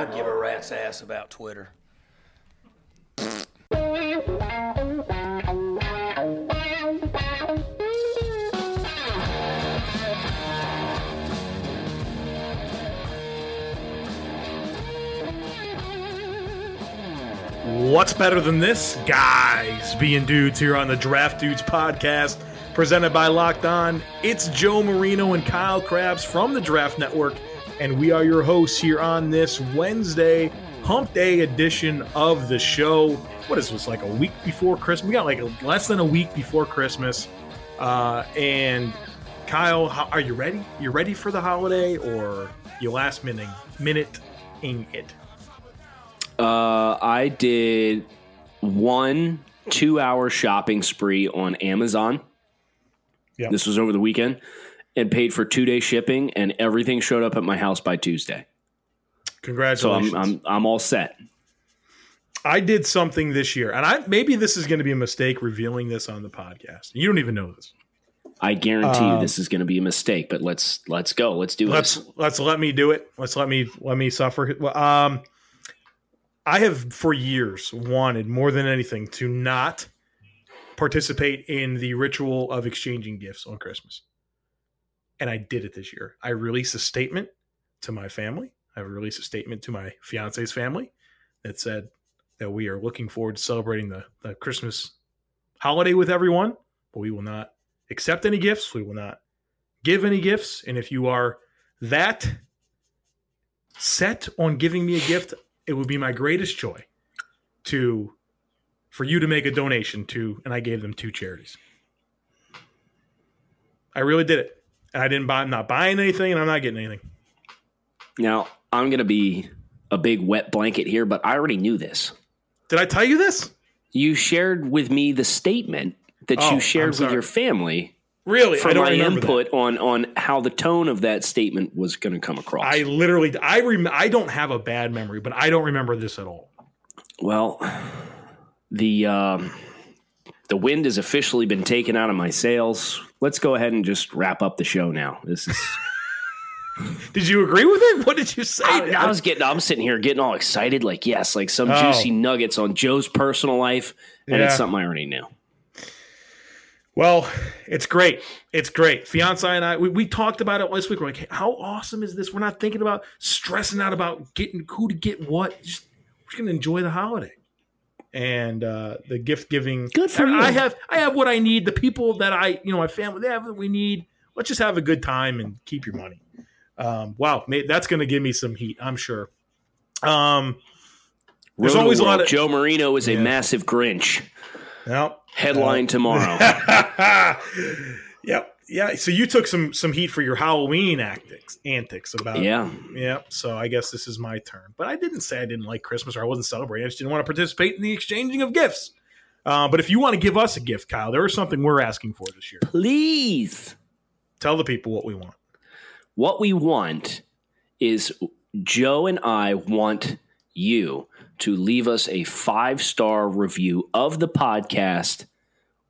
I'd give a rat's ass about Twitter. What's better than this? Guys being dudes here on the Draft Dudes podcast, presented by Locked On. It's Joe Marino and Kyle Crabbs from the Draft Network, and we are your hosts here on this Wednesday, Hump Day edition of the show. What is this, like a week before Christmas? We got like less than a week before Christmas. Uh, and Kyle, how, are you ready? You ready for the holiday, or you last minute minute in it? Uh, I did one two hour shopping spree on Amazon. Yep. This was over the weekend and paid for two day shipping, and everything showed up at my house by Tuesday. So Congratulations. I'm, I'm, I'm all set. I did something this year, and I maybe this is going to be a mistake revealing this on the podcast. You don't even know this. I guarantee Um, you this is going to be a mistake, but let's let's go. Let's do Let's this. let's let me do it. Let's let me let me suffer. Um, I have for years wanted more than anything to not participate in the ritual of exchanging gifts on Christmas, and I did it this year. I released a statement to my family. I released a statement to my fiance's family that said that we are looking forward to celebrating the, the Christmas holiday with everyone, but we will not accept any gifts. We will not give any gifts. And if you are that set on giving me a gift, it would be my greatest joy to for you to make a donation to, and I gave them two charities. I really did it. And I didn't buy I'm not buying anything and I'm not getting anything. Now I'm going to be a big wet blanket here, but I already knew this. Did I tell you this? You shared with me the statement that Oh, you shared with your family Really? for I don't my remember that. input on on how the tone of that statement was going to come across. I literally I rem- I don't have a bad memory, but I don't remember this at all. well, the um, the wind has officially been taken out of my sails. Let's go ahead and just wrap up the show now. This is Did you agree with it? What did you say? I, I was getting I'm sitting here getting all excited like yes, like some Oh. juicy nuggets on Joe's personal life and Yeah. it's something I already knew. Well, it's great. It's great. Fiance and I, we, we talked about it last week. We're like, hey, how awesome is this? We're not thinking about stressing out about getting who to get what. Just we're just gonna enjoy the holiday and uh, the gift giving. Good for I, you. I have I have what I need. The people that I you know my family they have what we need. Let's just have a good time and keep your money. Um, wow, mate, that's gonna give me some heat. I'm sure. Um, there's Roto always a lot of Joe Marino is a massive Grinch. no. Headline tomorrow. yep. Yeah. So you took some some heat for your Halloween antics antics about yeah. yeah. So I guess this is my turn. But I didn't say I didn't like Christmas or I wasn't celebrating. I just didn't want to participate in the exchanging of gifts. Uh, but if you want to give us a gift, Kyle, there is something we're asking for this year. Please. Tell the people what we want. What we want is Joe and I want you to leave us a five star review of the podcast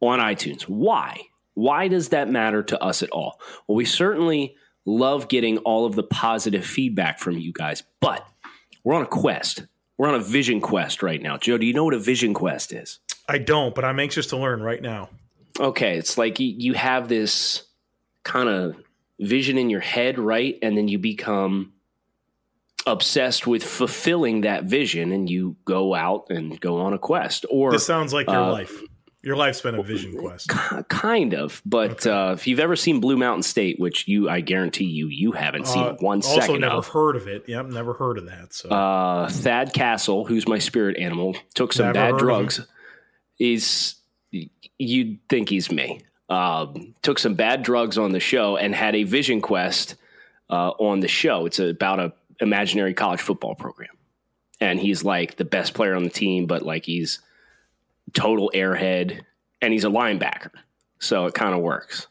on iTunes. Why? Why does that matter to us at all? Well, we certainly love getting all of the positive feedback from you guys, but we're on a quest. We're on a vision quest right now. Joe, do you know what a vision quest is? I don't, but I'm anxious to learn right now. Okay, it's like you, have this kind of vision in your head, right? And then you become obsessed with fulfilling that vision and you go out and go on a quest or This sounds like your uh, life. Your life's been a vision quest. kind of but uh, if you've ever seen blue mountain state which you i guarantee you you haven't seen Uh, one also, second never of heard of it. Yep, never heard of that. So uh, thad castle who's my spirit animal took some Never bad drugs he's you'd think he's me um, took some bad drugs on the show and had a vision quest uh, on the show it's about a imaginary college football program. And he's like the best player on the team, but like he's total airhead and he's a linebacker. So it kind of works.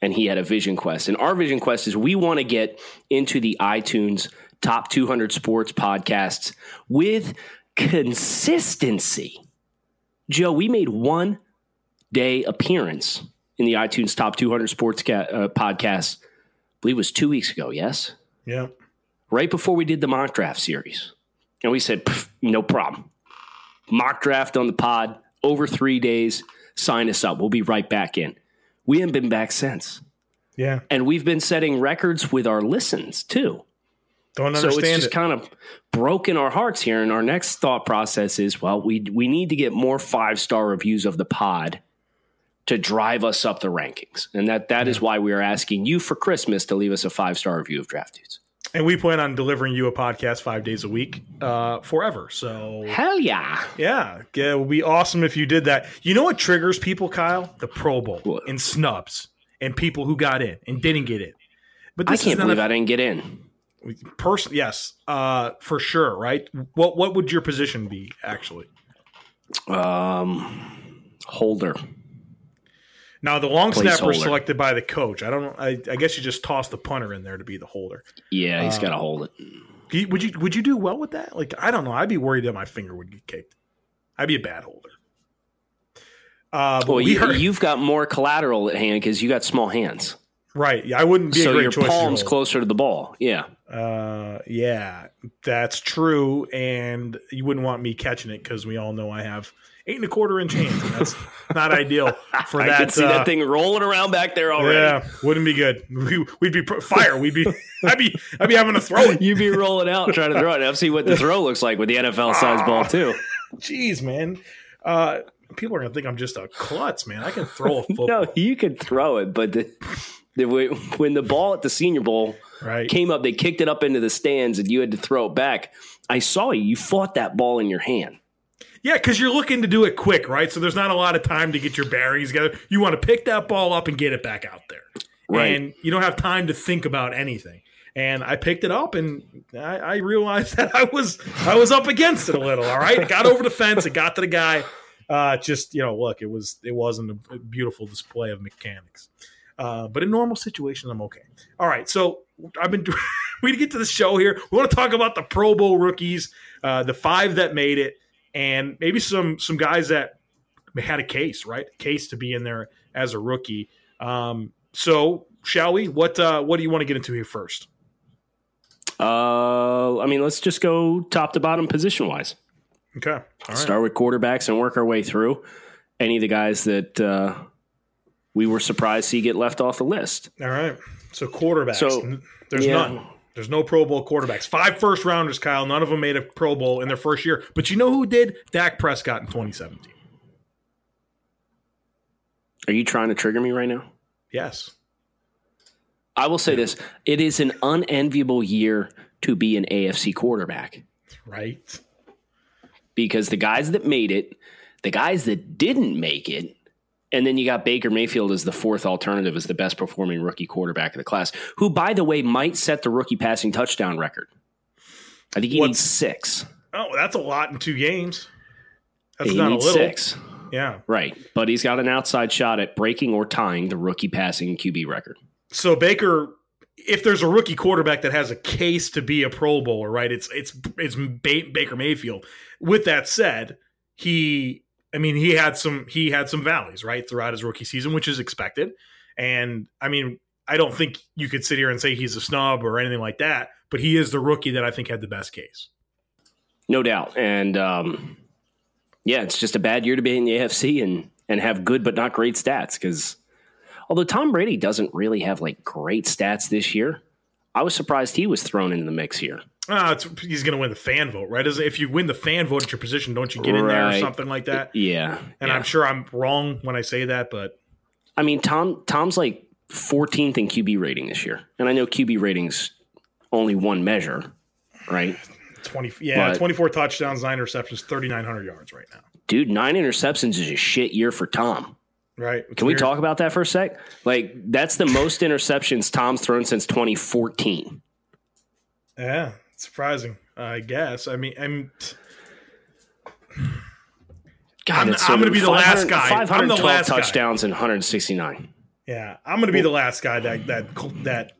And he had a vision quest. And our vision quest is we want to get into the iTunes top 200 sports podcasts with consistency. Joe, we made one day appearance in the iTunes top 200 sports ca- uh, podcast. I believe it was two weeks ago. Yes, Yeah. right before we did the mock draft series, and we said no problem. Mock draft on the pod over three days. Sign us up. We'll be right back in. We haven't been back since, Yeah. and we've been setting records with our listens too. Don't understand. So it's just it. kind of broken our hearts here. And our next thought process is, well, we we need to get more five star reviews of the pod to drive us up the rankings, and that that is why we are asking you for Christmas to leave us a five star review of Draft Dudes. And we plan on delivering you a podcast five days a week uh, forever. So Hell yeah! yeah, it would be awesome if you did that. You know what triggers people, Kyle? The Pro Bowl What? and snubs and people who got in and didn't get in. But I can't believe I didn't get in. person. Yes, uh, for sure. Right. What What would your position be actually? Um, holder. Now the long snapper is selected by the coach. I don't know. I, I guess you just toss the punter in there to be the holder. Yeah, he's Uh, got to hold it. Would you Would you do well with that? Like I don't know. I'd be worried that my finger would get kicked. I'd be a bad holder. Uh, but Well, we you, you've got more collateral at hand because you got small hands, right. Yeah, I wouldn't be a so great your to palm's hold. closer to the ball. Yeah, Uh, yeah, that's true. And you wouldn't want me catching it because we all know I have eight and a quarter inch hands. And that's not ideal for I that. can see uh, that thing rolling around back there already. Yeah, wouldn't be good. We, we'd be pr- fire. We'd be. I'd be. I'd be having to throw it. You'd be rolling out trying to throw it. I've seen what the throw looks like with the NFL size ball too. Jeez, man. Uh, people are gonna think I'm just a klutz, man. I can throw a football. No, you can throw it, but the, the, when the ball at the Senior Bowl right. came up, they kicked it up into the stands, and you had to throw it back. I saw you. You fought that ball in your hand. Yeah, because you're looking to do it quick, right? So there's not a lot of time to get your bearings together. You want to pick that ball up and get it back out there. Right. And you don't have time to think about anything. And I picked it up and I, I realized that I was I was up against it a little. All right. It got over the fence, it got to the guy. Uh just, you know, look, it was it wasn't a beautiful display of mechanics. Uh, but in normal situations, I'm okay. All right, so I've been we get to the show here. We want to talk about the Pro Bowl rookies, uh, the five that made it, and maybe some some guys that had a case, right? Case to be in there as a rookie. Um, so, shall we? What uh, what do you want to get into here first? Uh, I mean, let's just go top to bottom position wise. Okay, all right. Start with quarterbacks and work our way through. Any of the guys that uh, we were surprised to see get left off the list. All right. So quarterbacks. So, there's yeah. none. There's no Pro Bowl quarterbacks. Five first rounders, Kyle. None of them made a Pro Bowl in their first year. But you know who did? Dak Prescott in 2017. Are you trying to trigger me right now? Yes. I will say this: it is an unenviable year to be an AFC quarterback Right. because the guys that made it, the guys that didn't make it, and then you got Baker Mayfield as the fourth alternative as the best performing rookie quarterback of the class, who, by the way, might set the rookie passing touchdown record. I think he What's- needs six. Oh, that's a lot in two games. That's he not a needs little. six. Yeah. Right. But he's got an outside shot at breaking or tying the rookie passing QB record. So Baker, if there's a rookie quarterback that has a case to be a Pro Bowler, right? It's it's it's ba- Baker Mayfield. With that said, he, I mean, he had some he had some valleys right throughout his rookie season, which is expected. And I mean, I don't think you could sit here and say he's a snub or anything like that. But he is the rookie that I think had the best case. No doubt. And um, yeah, it's just a bad year to be in the AFC and and have good but not great stats because although Tom Brady doesn't really have like great stats this year, I was surprised he was thrown into the mix here. Uh, it's, he's going to win the fan vote, right? If you win the fan vote at your position, don't you get in there or something like that? Yeah. And yeah. I'm sure I'm wrong when I say that, but I mean, Tom Tom's like 14th in QB rating this year, and I know QB ratings only one measure, right? 20 yeah, But- 24 touchdowns, nine receptions, 3900 yards right now. Dude, nine interceptions is a shit year for Tom. Right? It's Can we talk about that for a sec? Like, that's the most interceptions Tom's thrown since 2014. Yeah, surprising. I guess. I mean, I'm. God, I'm- I'm gonna be the last guy. I'm the 512 last guy. touchdowns and 169. Yeah, I'm going to be the last guy that that that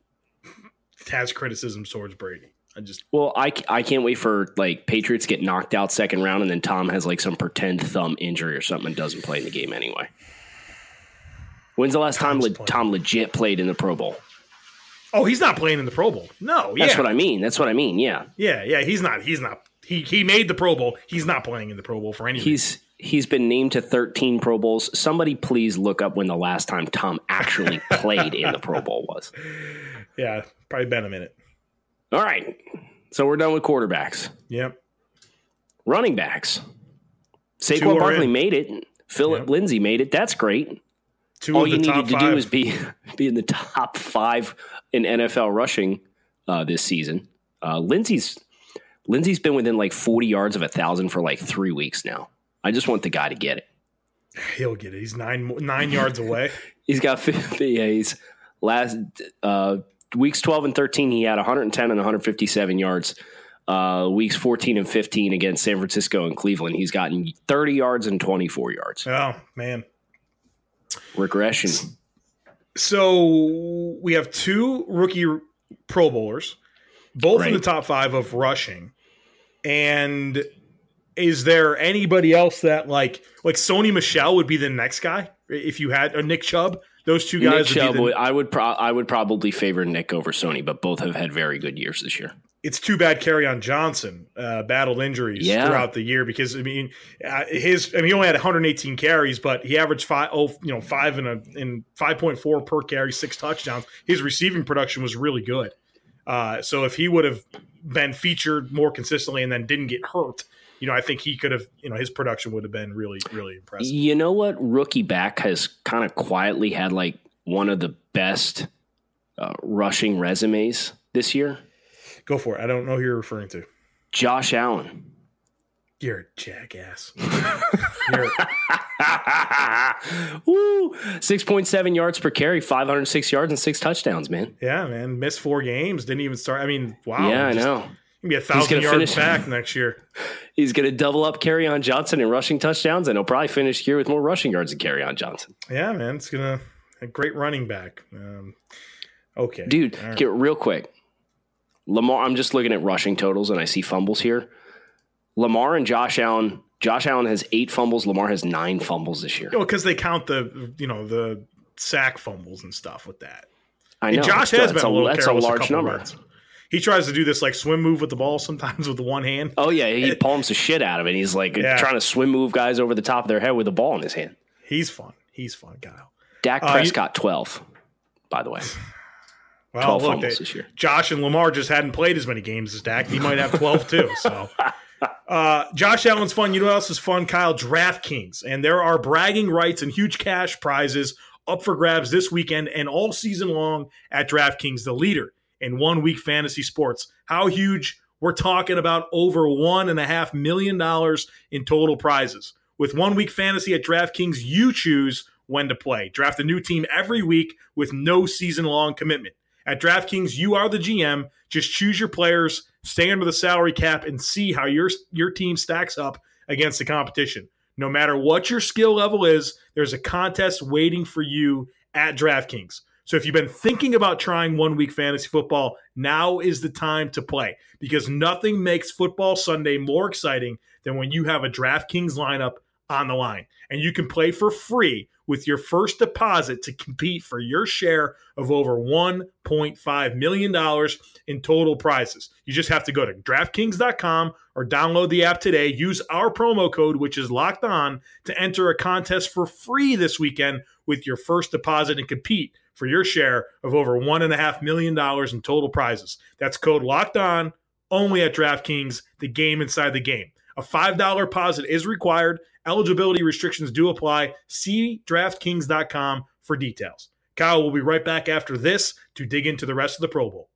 has criticism towards Brady. I just Well, I, I can't wait for like Patriots get knocked out second round, and then Tom has like some pretend thumb injury or something and doesn't play in the game anyway. When's the last time le- Tom legit played in the Pro Bowl? Oh, he's not playing in the Pro Bowl. No, yeah, That's what I mean. That's what I mean. Yeah, yeah, yeah. He's not. He's not. He he made the Pro Bowl. He's not playing in the Pro Bowl for any he's he's been named to 13 Pro Bowls. Somebody please look up when the last time Tom actually played in the Pro Bowl was. Yeah, probably been a minute. All right, so we're done with quarterbacks, Yep. running backs. Saquon Barkley in. made it. Phillip Yep. Lindsay made it. That's great. Two all of you the top needed to five. do is be be in the top five in NFL rushing uh, this season. Uh, Lindsay's Lindsay's been within like forty yards of a thousand for like three weeks now. I just want the guy to get it. He'll get it. He's nine nine yards away. He's got 50, yeah, he's last uh, weeks twelve and thirteen. He had one hundred and ten and one hundred fifty seven yards. Uh, weeks fourteen and fifteen against San Francisco and Cleveland, he's gotten thirty yards and twenty four yards. Oh man. Regression. So we have two rookie Pro Bowlers, both in the top five of rushing. And is there anybody else that like like Sony Michel would be the next guy if you had or Nick Chubb? Those two guys. Nick would be Chubb, the- would- I would pro- I would probably favor Nick over Sony, but both have had very good years this year. It's too bad on Johnson uh, battled injuries Yeah. throughout the year because I mean uh, his I mean he only had 118 carries, but he averaged five oh you know five in a in 5.4 per carry, six touchdowns. His receiving production was really good. Uh, so if he would have been featured more consistently and then didn't get hurt, you know I think he could have you know his production would have been really really impressive. You know what? Rookie back has kind of quietly had like one of the best uh, rushing resumes this year. Go for it. I don't know who you're referring to. Josh Allen. You're a jackass. You're, Woo! 6.7 yards per carry, 506 yards, and six touchdowns, man. yeah, man. Missed four games. Didn't even start. I mean, wow. yeah, I just- know. Be a thousand yards finish- back next year. He's going to double up Kerryon Johnson in rushing touchdowns, and he'll probably finish here with more rushing yards than Kerryon Johnson. Yeah, man, it's gonna a great running back. Um, okay, Dude, right. get real quick. Lamar, I'm just looking at rushing totals and I see fumbles here. Lamar and Josh Allen. Josh Allen has eight fumbles. Lamar has nine fumbles this year. Well, because they count the you know the sack fumbles and stuff with that. I And know. Josh Still, has been a little that's a careless large couple number. rounds. He tries to do this like swim move with the ball sometimes with the one hand. Oh yeah, he palms the shit out of it. He's like Yeah. trying to swim move guys over the top of their head with a ball in his hand. He's fun. He's fun, Kyle. Dak Uh, you- Prescott twelve, by the way, Well, twelve look, they- this year. Josh and Lamar just hadn't played as many games as Dak. He might have 12 too. So, uh, Josh Allen's fun. You know what else is fun? Kyle, DraftKings. And there are bragging rights and huge cash prizes up for grabs this weekend and all season long at DraftKings, the leader in one week fantasy sports. How huge? We're talking about over one and a half million dollars in total prizes. With one week fantasy at DraftKings, you choose when to play. Draft a new team every week with no season long commitment. At DraftKings, you are the GM. Just choose your players, stay under the salary cap, and see how your your team stacks up against the competition. No matter what your skill level is, there's a contest waiting for you at DraftKings. So if you've been thinking about trying one week fantasy football, now is the time to play because nothing makes football Sunday more exciting than when you have a DraftKings lineup on the line. And you can play for free with your first deposit to compete for your share of over $1.5 million in total prizes. You just have to go to DraftKings.com or download the app today. Use our promo code, which is locked on, to enter a contest for free this weekend with your first deposit and compete for your share of over $1.5 million in total prizes. That's code locked on only at DraftKings, the game inside the game. A $5 deposit is required. Eligibility restrictions do apply. See DraftKings.com for details. Kyle will be right back after this to dig into the rest of the Pro Bowl.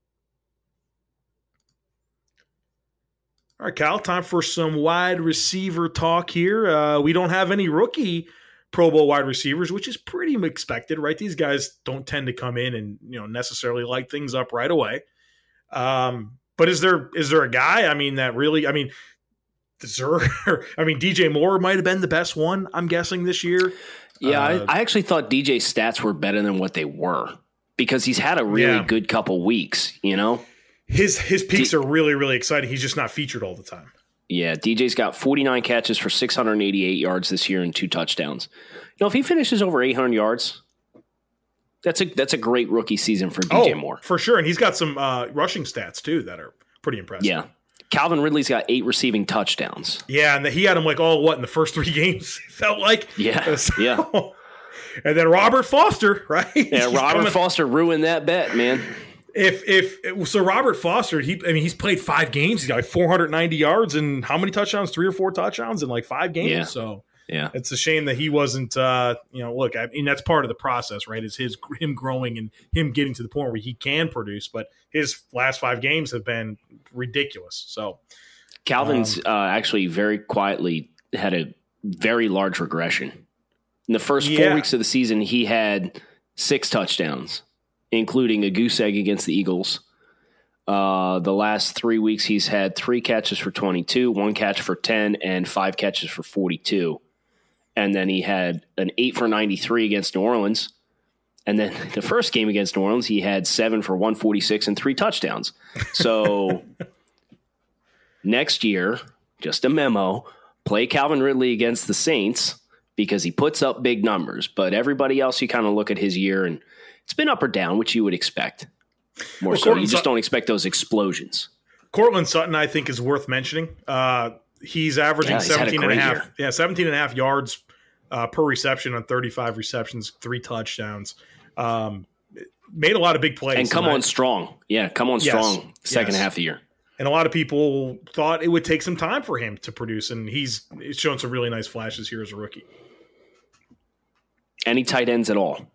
All right, Kyle, time for some wide receiver talk here. Uh, we don't have any rookie Pro Bowl wide receivers, which is pretty expected, right? These guys don't tend to come in and you know necessarily light things up right away. Um, But is there is there a guy? I mean, that really? I mean, Zer, I mean, DJ Moore might have been the best one. I'm guessing this year. Yeah, Uh, I, I actually thought DJ's stats were better than what they were because he's had a really Yeah. good couple weeks. You know. His his peaks are really really exciting. He's just not featured all the time. Yeah, DJ's got 49 catches for 688 yards this year and two touchdowns. You know, if he finishes over 800 yards, that's a that's a great rookie season for DJ oh, Moore. for sure, and he's got some uh, rushing stats too that are pretty impressive. Yeah. Calvin Ridley's got eight receiving touchdowns. yeah, and he had him like all what in the first three games. Felt like Yeah, So- yeah. And then Robert Foster, right? Yeah, He's Robert coming- Foster ruined that bet, man. If if so, Robert Foster, he I mean he's played five games. He's got like 490 yards and how many touchdowns? Three or four touchdowns in like five games. Yeah. So Yeah. it's a shame that he wasn't. uh You know, look, I mean that's part of the process, right? Is his him growing and him getting to the point where he can produce. But his last five games have been ridiculous. So Calvin's uh, actually very quietly had a very large regression. In the first four weeks of the season, he had six touchdowns, including a goose egg against the Eagles. Uh, the last three weeks, he's had three catches for 22, one catch for 10, and five catches for 42. And then he had an eight for 93 against New Orleans. And then the first game against New Orleans, he had seven for 146 and three touchdowns. So next year, just a memo, play Calvin Ridley against the Saints because he puts up big numbers. But everybody else, you kind of look at his year and it's been up or down, which you would expect. More Well, so, you just Sut- don't expect those explosions. Courtland Sutton, I think, is worth mentioning. Uh, he's averaging Yeah, he's 17 and a half. year. Yeah, 17 and a half yards uh, per reception on 35 receptions, three touchdowns. Um, made a lot of big plays. And come on strong. Yeah, come on Yes. strong second Yes. half of the year. And a lot of people thought it would take some time for him to produce, and he's he's shown some really nice flashes here as a rookie. Any tight ends at all.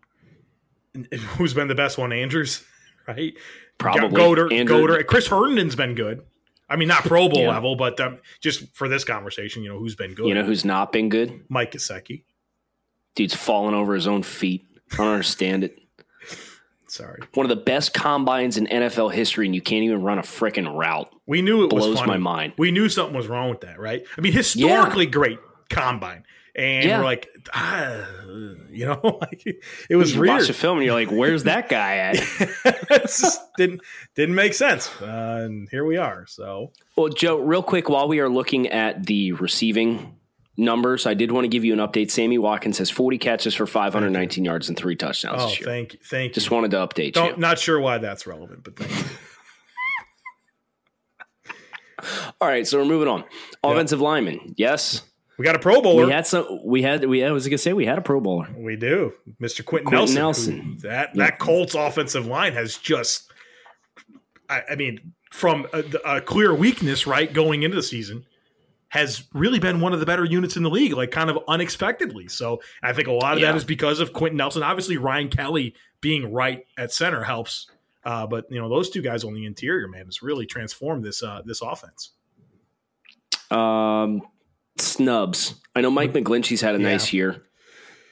Who's been the best one? Andrews, right? Probably. Goedert, Andrew- Goedert. Chris Herndon's been good. I mean, not Pro Bowl Yeah. level, but um, just for this conversation, you know, who's been good? You know who's not been good? Mike Gesicki. Dude's falling over his own feet. I don't understand it. Sorry, One of the best combines in NFL history, and you can't even run a freaking route. we knew it was Blows my mind. We knew something was wrong with that, right? I mean, historically great combine, and Yeah. we're like, ah, you know, like it was you weird. watch the film and you're like, "Where's that guy at?" Just didn't didn't make sense, uh, and here we are. So Well, Joe, real quick, while we are looking at the receiving numbers, I did want to give you an update. Sammy Watkins has 40 catches for 519 yards and three touchdowns oh, this year. thank you, thank Just you. wanted to update Don't you. not sure why that's relevant, but thank you. All right, so we're moving on. Offensive lineman, yes, We got a Pro Bowler. we had some. We had. We I was gonna say we had a Pro Bowler. We do, Mr. Quentin, Quentin Nelson. Nelson. who- that Yeah. that Colts offensive line has just, I, I mean, from a, a clear weakness, right, going into the season, has really been one of the better units in the league, like kind of unexpectedly. So I think a lot of Yeah. that is because of Quentin Nelson. Obviously, Ryan Kelly being right at center helps, uh, but you know those two guys on the interior, man, has really transformed this uh, this offense. Um, snubs. I know Mike McGlinchey's had a Yeah. nice year.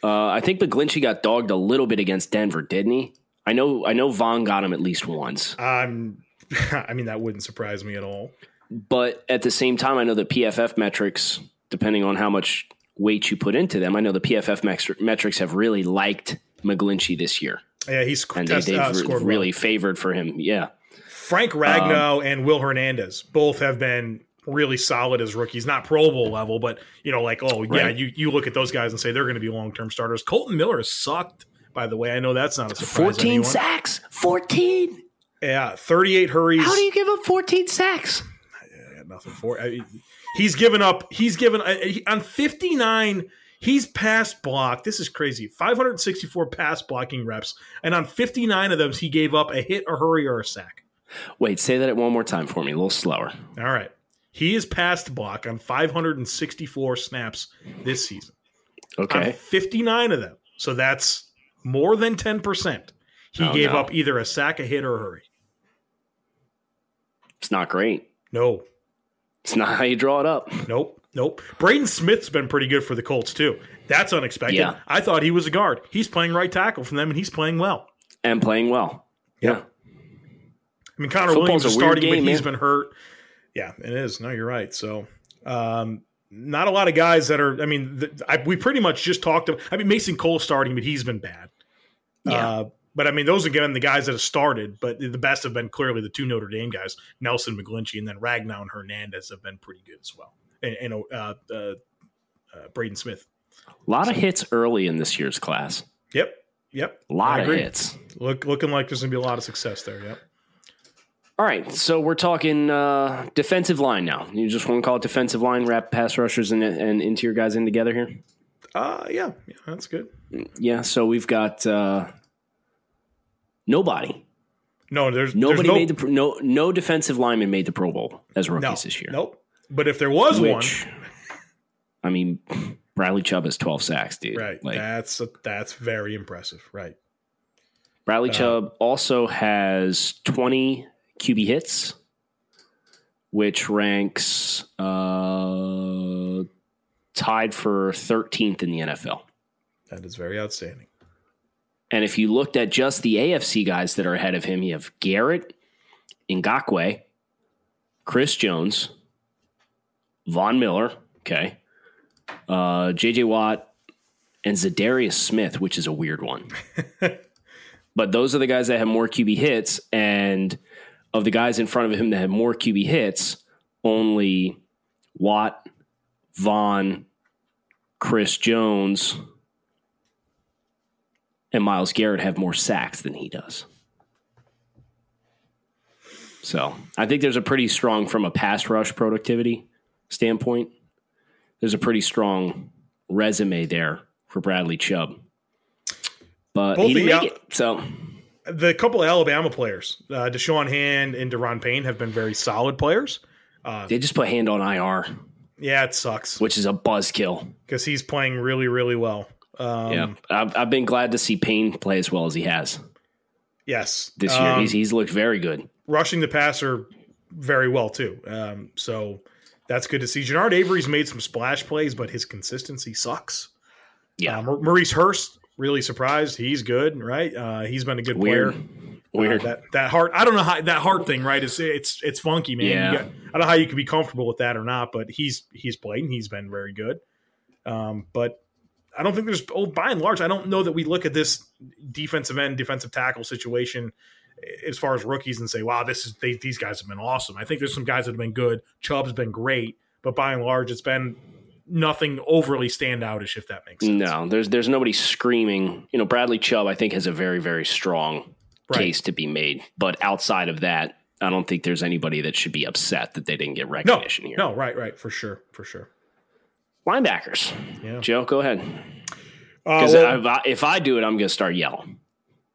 Uh, I think McGlinchey got dogged a little bit against Denver, didn't he? I know. I know Von got him at least once. Um, I mean, that wouldn't surprise me at all. But at the same time, I know the PFF metrics, depending on how much weight you put into them, I know the PFF metrics have really liked McGlinchey this year, Yeah, he's and they, they've uh, re- scored well. really favored for him. Yeah, Frank Ragnow Um, and Will Hernandez both have been really solid as rookies, not Pro Bowl level, but you know, like oh yeah, you you look at those guys and say they're going to be long term starters. Kolton Miller has sucked, by the way. I know that's not a surprise. fourteen sacks. Fourteen. Yeah, thirty eight hurries. How do you give up fourteen sacks? I got nothing for. I, he's given up. He's given on fifty nine. He's pass blocked. This is crazy. 564 pass blocking reps, and on 59 of those, he gave up a hit, a hurry, or a sack. Wait, say that one more time for me, a little slower. All right. He is passed block on 564 snaps this season. On Okay, 59 of them. So that's more than 10%. He Oh, gave no. up either a sack, a hit, or a hurry. it's not great. No. It's not how you draw it up. Nope. Nope. Braden Smith's been pretty good for the Colts, too. That's unexpected. Yeah. I thought he was a guard. He's playing right tackle for them, and he's playing well. And playing well. Yeah. I mean, Connor Football's Williams is starting, game, but he's man. been hurt. Yeah, it is. No, you're right. So, um, not a lot of guys that are. I mean, the, I, we pretty much just talked. About, I mean, Mason Cole starting, but he's been bad. Yeah. Uh, but I mean, those again the guys that have started, but the best have been clearly the two Notre Dame guys, Nelson McGlinchey, and then Ragnow and Hernandez have been pretty good as well, and, and uh, uh, uh, Braden Smith. A lot of hits early in this year's class. Yep, yep, A lot of hits. Look, looking like there's gonna be a lot of success there. Yep. All right, so we're talking uh, defensive line now. You just want to call it defensive line, wrap pass rushers and, and interior guys in together here? Uh, yeah, yeah, that's good. Yeah, so we've got uh, nobody. No, there's Nobody there's no, made the no no defensive lineman made the Pro Bowl as rookies no, this year. Nope. But if there was one, I mean, Bradley Chubb has twelve sacks, dude. right, Like that's that's very impressive. Right. Bradley uh, Chubb also has twenty QB hits, which ranks uh, tied for thirteenth in the NFL. That is very outstanding. And if you looked at just the AFC guys that are ahead of him, you have Garrett, Ngakoue, Chris Jones, Von Miller, okay, uh, JJ Watt, and Za'Darius Smith, which is a weird one. but those are the guys that have more QB hits. And of the guys in front of him that have more QB hits, only Watt, Von, Chris Jones, and Myles Garrett have more sacks than he does. So I think there's a pretty strong, from a pass rush productivity standpoint, there's a pretty strong resume there for Bradley Chubb. But Both he didn't make it. So The couple of Alabama players, uh, Da'Shawn Hand and Da'Ron Payne, have been very solid players. they just put hand on IR, Yeah, it sucks which is a buzzkill. because he's playing really, really well. Um, yeah, I've, I've been glad to see Payne play as well as he has Yes. this year. Um, he's he's looked very good. rushing the passer very well too. Um, so that's good to see. Genard Avery's made some splash plays, but his consistency sucks. Yeah, Uh, Maurice Hurst really surprised. He's good, right? Uh, he's been a good weird, player. weird. Uh, that that heart. I don't know how that heart thing. Right? It's it's it's funky, man. Yeah. got- I don't know how you can be comfortable with that or not, but he's he's played and he's been very good. Um, but I don't think there's. Oh, by and large, I don't know that we look at this defensive end, defensive tackle situation as far as rookies and say, "Wow, this is they, these guys have been awesome." I think there's some guys that have been good. Chubb's been great, but by and large, it's been nothing overly standoutish. If that makes sense. No, there's there's nobody screaming. You know, Bradley Chubb, I think, has a very very strong Right. case to be made. But outside of that, I don't think there's anybody that should be upset that they didn't get No, recognition here. no, right, right, for sure, for sure. Linebackers, Yeah. Joe, go ahead. Uh, Because well- if, I, if I do it, I'm going to start yelling.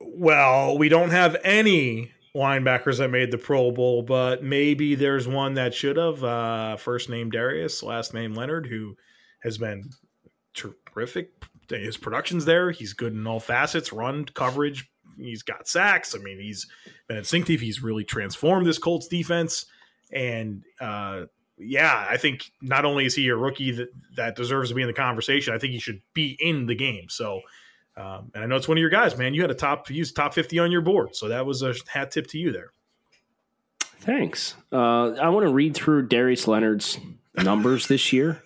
Well, we don't have any linebackers that made the Pro Bowl, but maybe there's one that should have. Uh, first name Darius, last name Leonard, who has been terrific. His production's there. He's good in all facets, run coverage. He's got sacks. I mean, he's been instinctive. He's really transformed this Colts defense. And uh, yeah, I think not only is he a rookie that, that deserves to be in the conversation, I think he should be in the game. So, um, and I know it's one of your guys, man. You had a top, used top fifty on your board, so that was a hat tip to you there. Thanks. Uh, I want to read through Darius Leonard's numbers this year.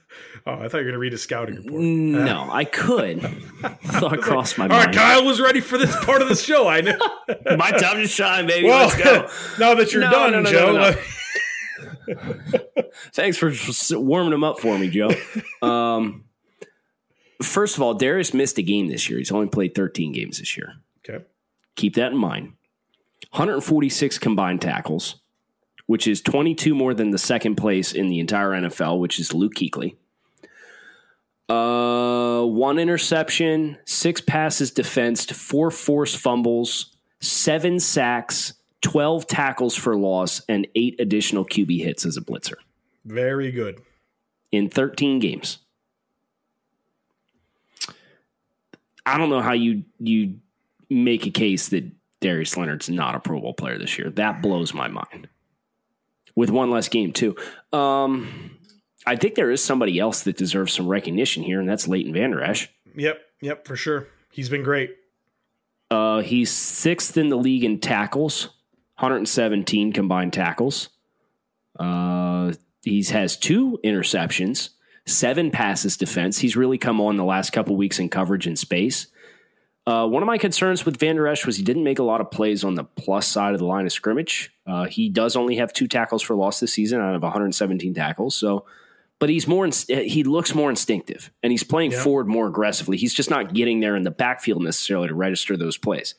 Oh, I thought you were going to read a scouting report. No, I could. Thought crossed my All right, mind. Kyle was ready for this part of the show. I know. My time to shine, baby. well, Let's go. now that you're No, done, no, no, Joe. no, no. Thanks for warming them up for me, Joe. Um, first of all, Darius missed a game this year. He's only played 13 games this year. okay. Keep that in mind. 146 combined tackles, which is 22 more than the second place in the entire NFL, which is Luke Kuechly. Uh, one interception, six passes defensed, four forced fumbles, seven sacks, 12 tackles for loss, and eight additional QB hits as a blitzer Very good. in 13 games. I don't know how you you make a case that Darius Leonard's not a Pro Bowl player this year. That blows my mind. With one less game too. Um, I think there is somebody else that deserves some recognition here, and that's Leighton Vander Esch. Yep. Yep. For sure. He's been great. Uh, he's sixth in the league in tackles, 117 combined tackles. Uh, he has two interceptions, seven passes defense. He's really come on the last couple weeks in coverage and space. Uh, one of my concerns with Vander Esch was he didn't make a lot of plays on the plus side of the line of scrimmage. Uh, he does only have two tackles for loss this season out of 117 tackles. So, but he's more. He looks more instinctive, and he's playing forward more aggressively. He's just not getting there in the backfield necessarily to register those plays.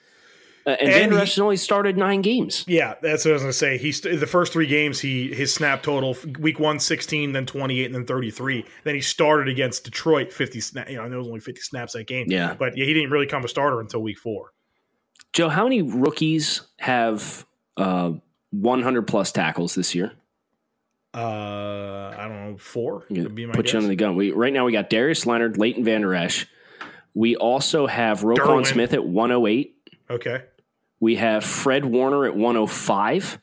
Uh, and, and Van only started nine games. Yeah, that's what I was going to say. He's the first three games. He his snap total week one 16, then 28, and then 33. Then he started against Detroit 50. You know, there was only 50 snaps that game. Yeah, but yeah, he didn't really come a starter until week four. Joe, how many rookies have uh, 100 plus tackles this year? Uh, I don't know, four. Put guess. you under the gun. We right now we got Darius Leonard, Leighton Vander Esch. We also have Roquan Derwin. Smith at 108. Okay. We have Fred Warner at 105.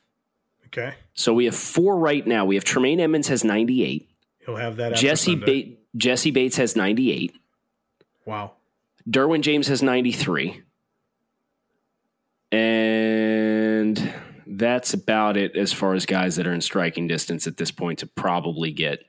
Okay. So we have four right now. We have Tremaine Edmunds has 98. He'll have that. Jessie Bates. Jessie Bates has 98. Wow. Derwin James has 93. And that's about it as far as guys that are in striking distance at this point to probably get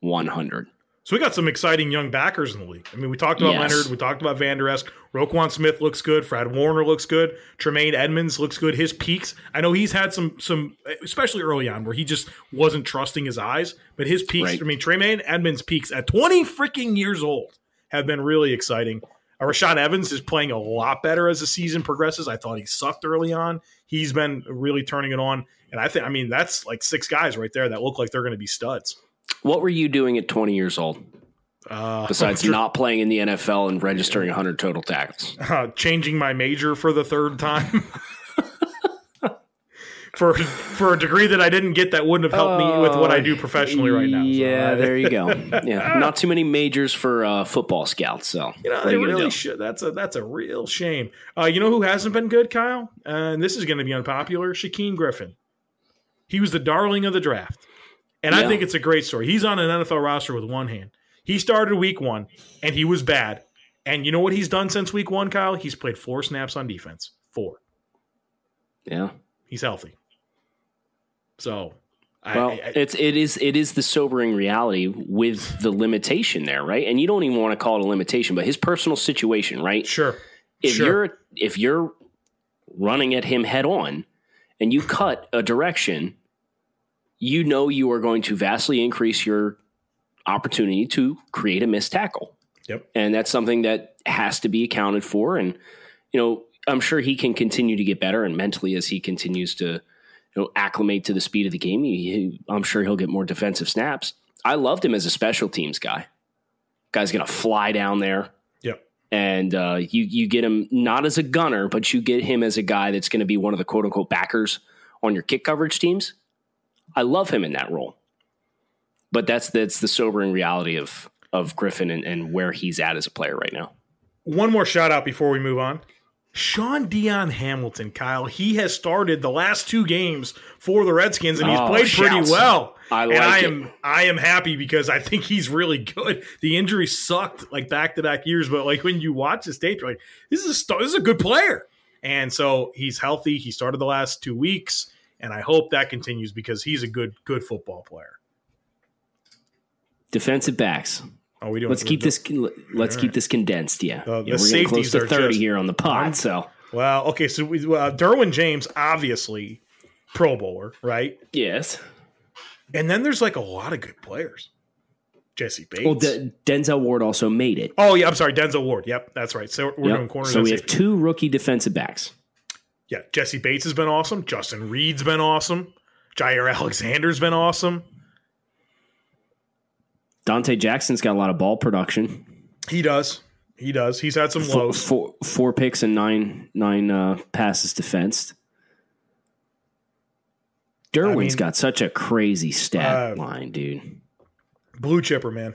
100. So we got some exciting young backers in the league. I mean, we talked about yes. Leonard, we talked about Vander Esch, Roquan Smith looks good, Fred Warner looks good, Tremaine Edmunds looks good. His peaks, I know he's had some some, especially early on, where he just wasn't trusting his eyes. But his peaks, right. I mean, Tremaine Edmunds' peaks at twenty freaking years old have been really exciting. Uh, Rashaan Evans is playing a lot better as the season progresses. I thought he sucked early on. He's been really turning it on, and I think, I mean, that's like six guys right there that look like they're going to be studs. What were you doing at 20 years old? Uh, Besides not playing in the NFL and registering 100 total tackles, uh, changing my major for the third time for for a degree that I didn't get that wouldn't have helped me with what I do professionally right now. Yeah, so, there you go. Yeah, not too many majors for uh, football scouts. So you know they really should. That's a that's a real shame. Uh, you know who hasn't been good, Kyle? and this is going to be unpopular. Shaquem Griffin. He was the darling of the draft. And yeah. I think it's a great story. He's on an NFL roster with one hand. He started week one and he was bad. And you know what he's done since week one, Kyle? He's played four snaps on defense. Four. Yeah. He's healthy. So well, I, I, it's it is it is the sobering reality with the limitation there, right? And you don't even want to call it a limitation, but his personal situation, right? Sure. If sure. you're if you're running at him head on and you cut a direction you know you are going to vastly increase your opportunity to create a missed tackle. Yep. And that's something that has to be accounted for. And, you know, I'm sure he can continue to get better and mentally as he continues to, you know, acclimate to the speed of the game. He, he, I'm sure he'll get more defensive snaps. I loved him as a special teams guy. Guy's going to fly down there. Yep. And uh, you you get him not as a gunner, but you get him as a guy that's going to be one of the quote unquote backers on your kick coverage teams. I love him in that role. But that's that's the sobering reality of of Griffin and, and where he's at as a player right now. One more shout out before we move on. Shaun Dion Hamilton, Kyle, he has started the last two games for the Redskins and he's oh, played shouts. pretty well. I like and I it. am I am happy because I think he's really good. The injury sucked like back to back years, but like when you watch his tape, you're like, this is a this is a good player. And so he's healthy. He started the last two weeks and I hope that continues because he's a good good football player. Defensive backs. Are we doing? Let's keep this. Let's keep this condensed. Yeah, uh, yeah we're getting close to thirty just, here on the pod. So well, okay. So we, uh, Derwin James, obviously, Pro Bowler, right? Yes. And then there's like a lot of good players. Jessie Bates. Well, D- Denzel Ward also made it. Oh yeah, I'm sorry, Denzel Ward. Yep, that's right. So we're yep. doing corners. So we have two rookie defensive backs yeah, Jessie Bates has been awesome. Justin Reid's been awesome. Jaire Alexander's been awesome. Donte Jackson's got a lot of ball production. He does. He does. He's had some four, lows. Four, four picks and nine nine uh, passes defensed. Derwin's I mean, got such a crazy stat uh, line, dude. Blue chipper, man.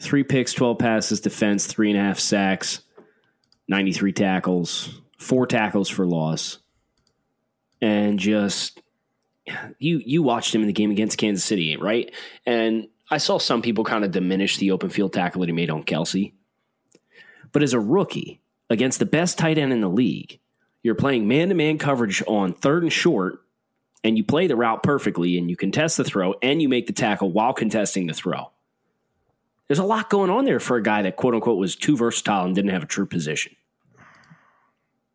Three picks, 12 passes, defense, three and a half sacks, 93 tackles four tackles for loss, and just you you watched him in the game against Kansas City, right? And I saw some people kind of diminish the open field tackle that he made on Kelce. but as a rookie against the best tight end in the league, you're playing man to man coverage on third and short, and you play the route perfectly, and you contest the throw, and you make the tackle while contesting the throw. There's a lot going on there for a guy that quote unquote was too versatile and didn't have a true position.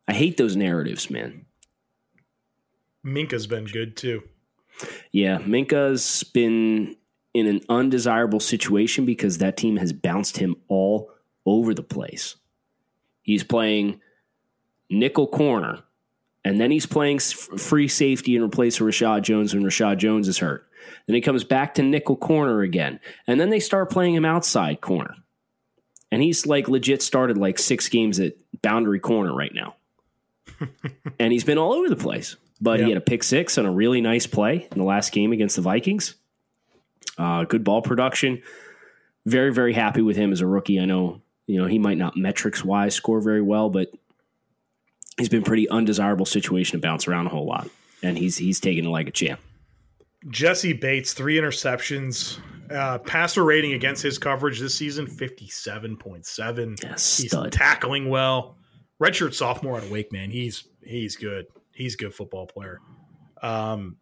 I hate those narratives, man. Minkah's been good too. Yeah, Minkah's been in an undesirable situation because that team has bounced him all over the place. He's playing nickel corner, and then he's playing free safety in place of Reshad Jones when Reshad Jones is hurt. Then he comes back to nickel corner again, and then they start playing him outside corner. And he's like legit started like six games at boundary corner right now. and he's been all over the place. But yep. he had a pick six on a really nice play in the last game against the Vikings. Uh, good ball production. Very, very happy with him as a rookie. I know, you know, he might not metrics wise score very well, but he's been pretty undesirable situation to bounce around a whole lot. And he's he's taking it like a champ. Jessie Bates, three interceptions. Uh, passer rating against his coverage this season, 57.7. Yeah, he's tackling well. Redshirt sophomore out of Wake, man. He's he's good. He's a good football player. Um,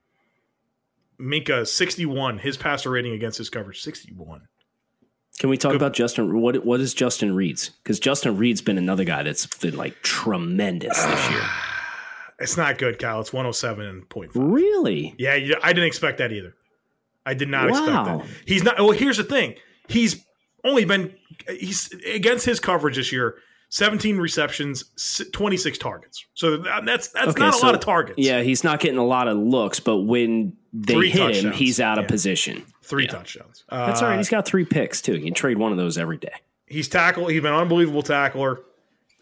Minkah, 61. His passer rating against his coverage, 61. Can we talk good. about Justin? What what is Justin Reid's? Because Justin Reid's been another guy that's been like tremendous this year. It's not good, Kyle. It's 107.5. Really? Yeah, I didn't expect that either. I did not wow. expect that. He's not. Well, here's the thing. He's only been he's against his coverage this year. 17 receptions, 26 targets. So that's that's okay, not a so, lot of targets. Yeah, he's not getting a lot of looks, but when they three hit touchdowns. him, he's out of position. Three yeah. touchdowns. That's all right. He's got three picks too. You can trade one of those every day. He's tackle. He's been an unbelievable tackler.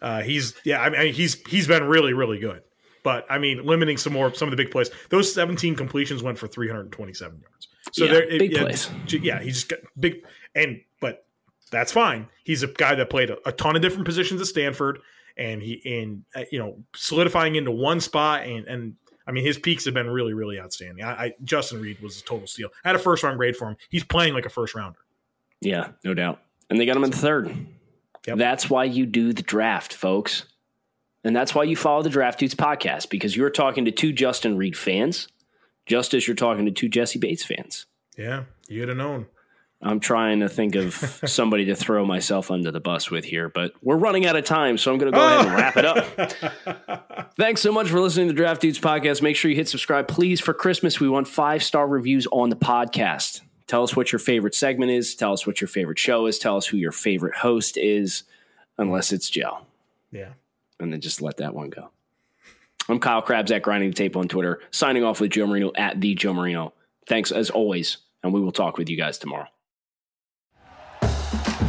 Uh, he's yeah. I mean, he's he's been really really good. But I mean, limiting some more some of the big plays. Those 17 completions went for 327 yards. So yeah, there, big it, plays. Yeah, he just got big and but that's fine. He's a guy that played a, a ton of different positions at Stanford, and he in uh, you know solidifying into one spot and and I mean his peaks have been really really outstanding. I, I Justin Reid was a total steal. I had a first round grade for him. He's playing like a first rounder. Yeah, no doubt. And they got him in the third. Yep. That's why you do the draft, folks. And that's why you follow the Draft Dudes podcast because you're talking to two Justin Reid fans, just as you're talking to two Jessie Bates fans. Yeah, you'd have known. I'm trying to think of somebody to throw myself under the bus with here, but we're running out of time, so I'm going to go ahead and wrap it up. Thanks so much for listening to the Draft Dudes podcast. Make sure you hit subscribe, please. For Christmas, we want five star reviews on the podcast. Tell us what your favorite segment is. Tell us what your favorite show is. Tell us who your favorite host is, unless it's Joe. Yeah and then just let that one go. I'm Kyle Crabbs at Grinding the Tape on Twitter, signing off with Joe Marino at the Joe Marino. Thanks as always, and we will talk with you guys tomorrow.